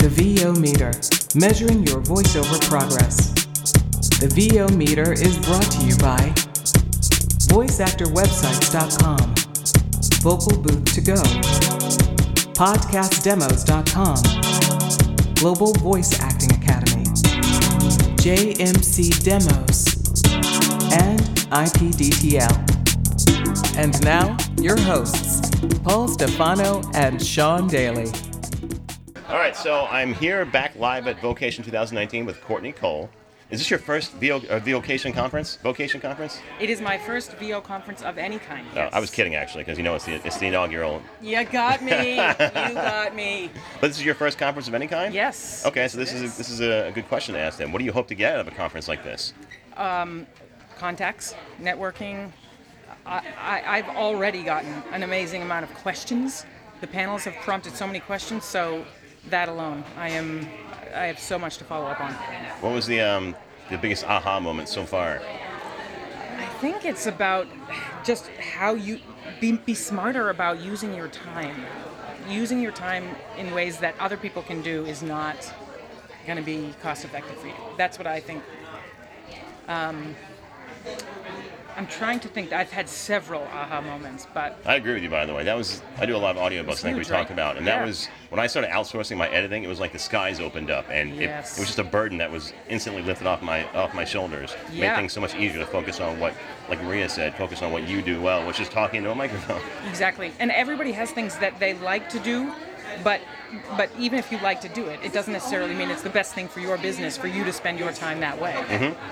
the VO meter, measuring your voiceover progress. The VO meter is brought to you by voiceactorwebsites.com, Vocal Booth to Go, podcastdemos.com, Global Voice Acting Academy, JMC Demos, and IPDTL. And now, your hosts, Paul Stefano and Sean Daly. All right, so I'm here back live at Vocation 2019 with Courtney Cole. Is this your first VO, uh, Vocation conference? Vocation conference? It is my first VO conference of any kind. No, yes. I was kidding actually, because you know it's the, it's the inaugural. You got me. you got me. But this is your first conference of any kind? Yes. Okay, so this is a, this is a good question to ask them. What do you hope to get out of a conference like this? contacts, networking. I, I, I've already gotten an amazing amount of questions. The panels have prompted so many questions, so that alone, I am, I have so much to follow up on. What was the um, the biggest aha moment so far? I think it's about just how you be, be smarter about using your time. Using your time in ways that other people can do is not going to be cost effective for you. That's what I think. Um, I'm trying to think. I've had several aha moments, but I agree with you, by the way. That was I do a lot of audiobooks, I think we huge, talked about, and that was when I started outsourcing my editing. It was like the skies opened up, and it, Yes. it was just a burden that was instantly lifted off my off my shoulders. Yeah. Made things so much easier to focus on what, like Maria said, focus on what you do well, which is talking into a microphone. Exactly. And everybody has things that they like to do, but but even if you like to do it, it doesn't necessarily mean it's the best thing for your business for you to spend your time that way.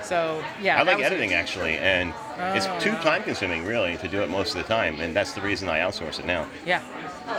So yeah, Mm-hmm. I like was a- editing actually, and it's too time consuming really to do it most of the time, and that's the reason I outsource it now. Yeah,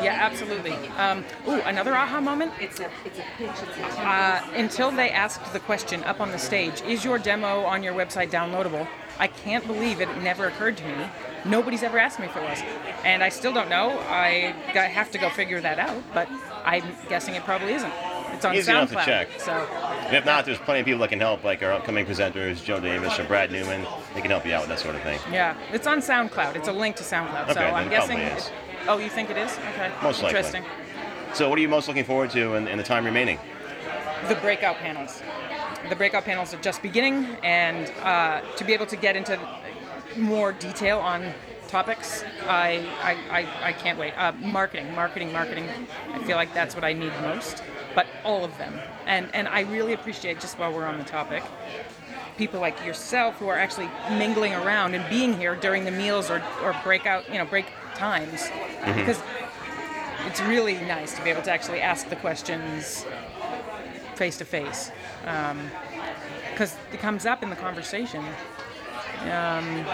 yeah, absolutely. Um, ooh, another aha moment. It's a it's a pitch. It's a Uh, until they asked the question up on the stage, is your demo on your website downloadable? I can't believe it never occurred to me. Nobody's ever asked me if it was, and I still don't know. I got, have to go figure that out, but I'm guessing it probably isn't. It's on Easy enough to check. so And if not, there's plenty of people that can help, like our upcoming presenters, Joe Davis or Brad Newman. They can help you out with that sort of thing. yeah, it's on SoundCloud. It's a link to SoundCloud, so Okay, then I'm it guessing. probably is. it- oh, you think it is? Okay, Most likely. interesting. So, what are you most looking forward to in, in the time remaining? the breakout panels. The breakout panels are just beginning, and uh, to be able to get into more detail on topics, I, I, I, I can't wait. Uh, marketing, marketing, marketing. I feel like that's what I need most, but all of them. And, and I really appreciate, just while we're on the topic, people like yourself who are actually mingling around and being here during the meals or, or breakout, you know, break times. Because it's really nice to be able to actually ask the questions face to face because it comes up in the conversation. Um,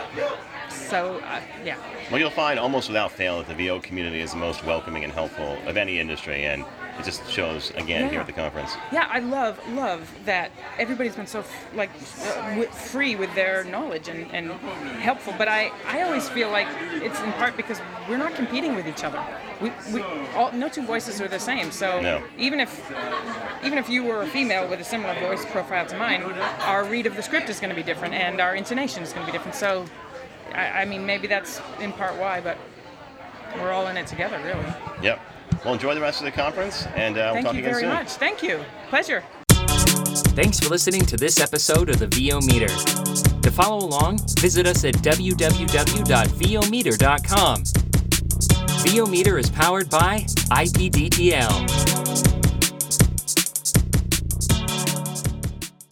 so uh, yeah, Well, you'll find almost without fail that the VO community is the most welcoming and helpful of any industry, and it just shows again here at the conference. yeah, I love love that everybody's been so f- like uh, w- free with their knowledge and, and helpful. But I, I always feel like it's in part because we're not competing with each other. We, we all, no two voices are the same. So No. even if even if you were a female with a similar voice profile to mine, our read of the script is going to be different and our intonation is going to be different. So, I, I mean, maybe that's in part why, but we're all in it together, really. Yep. Well, enjoy the rest of the conference, and uh, we'll talk again soon. Thank you again very much. Thank you. Pleasure. Thanks for listening to this episode of the VO Meter. To follow along, visit us at www.vometer.com. VO Meter is powered by IPDTL.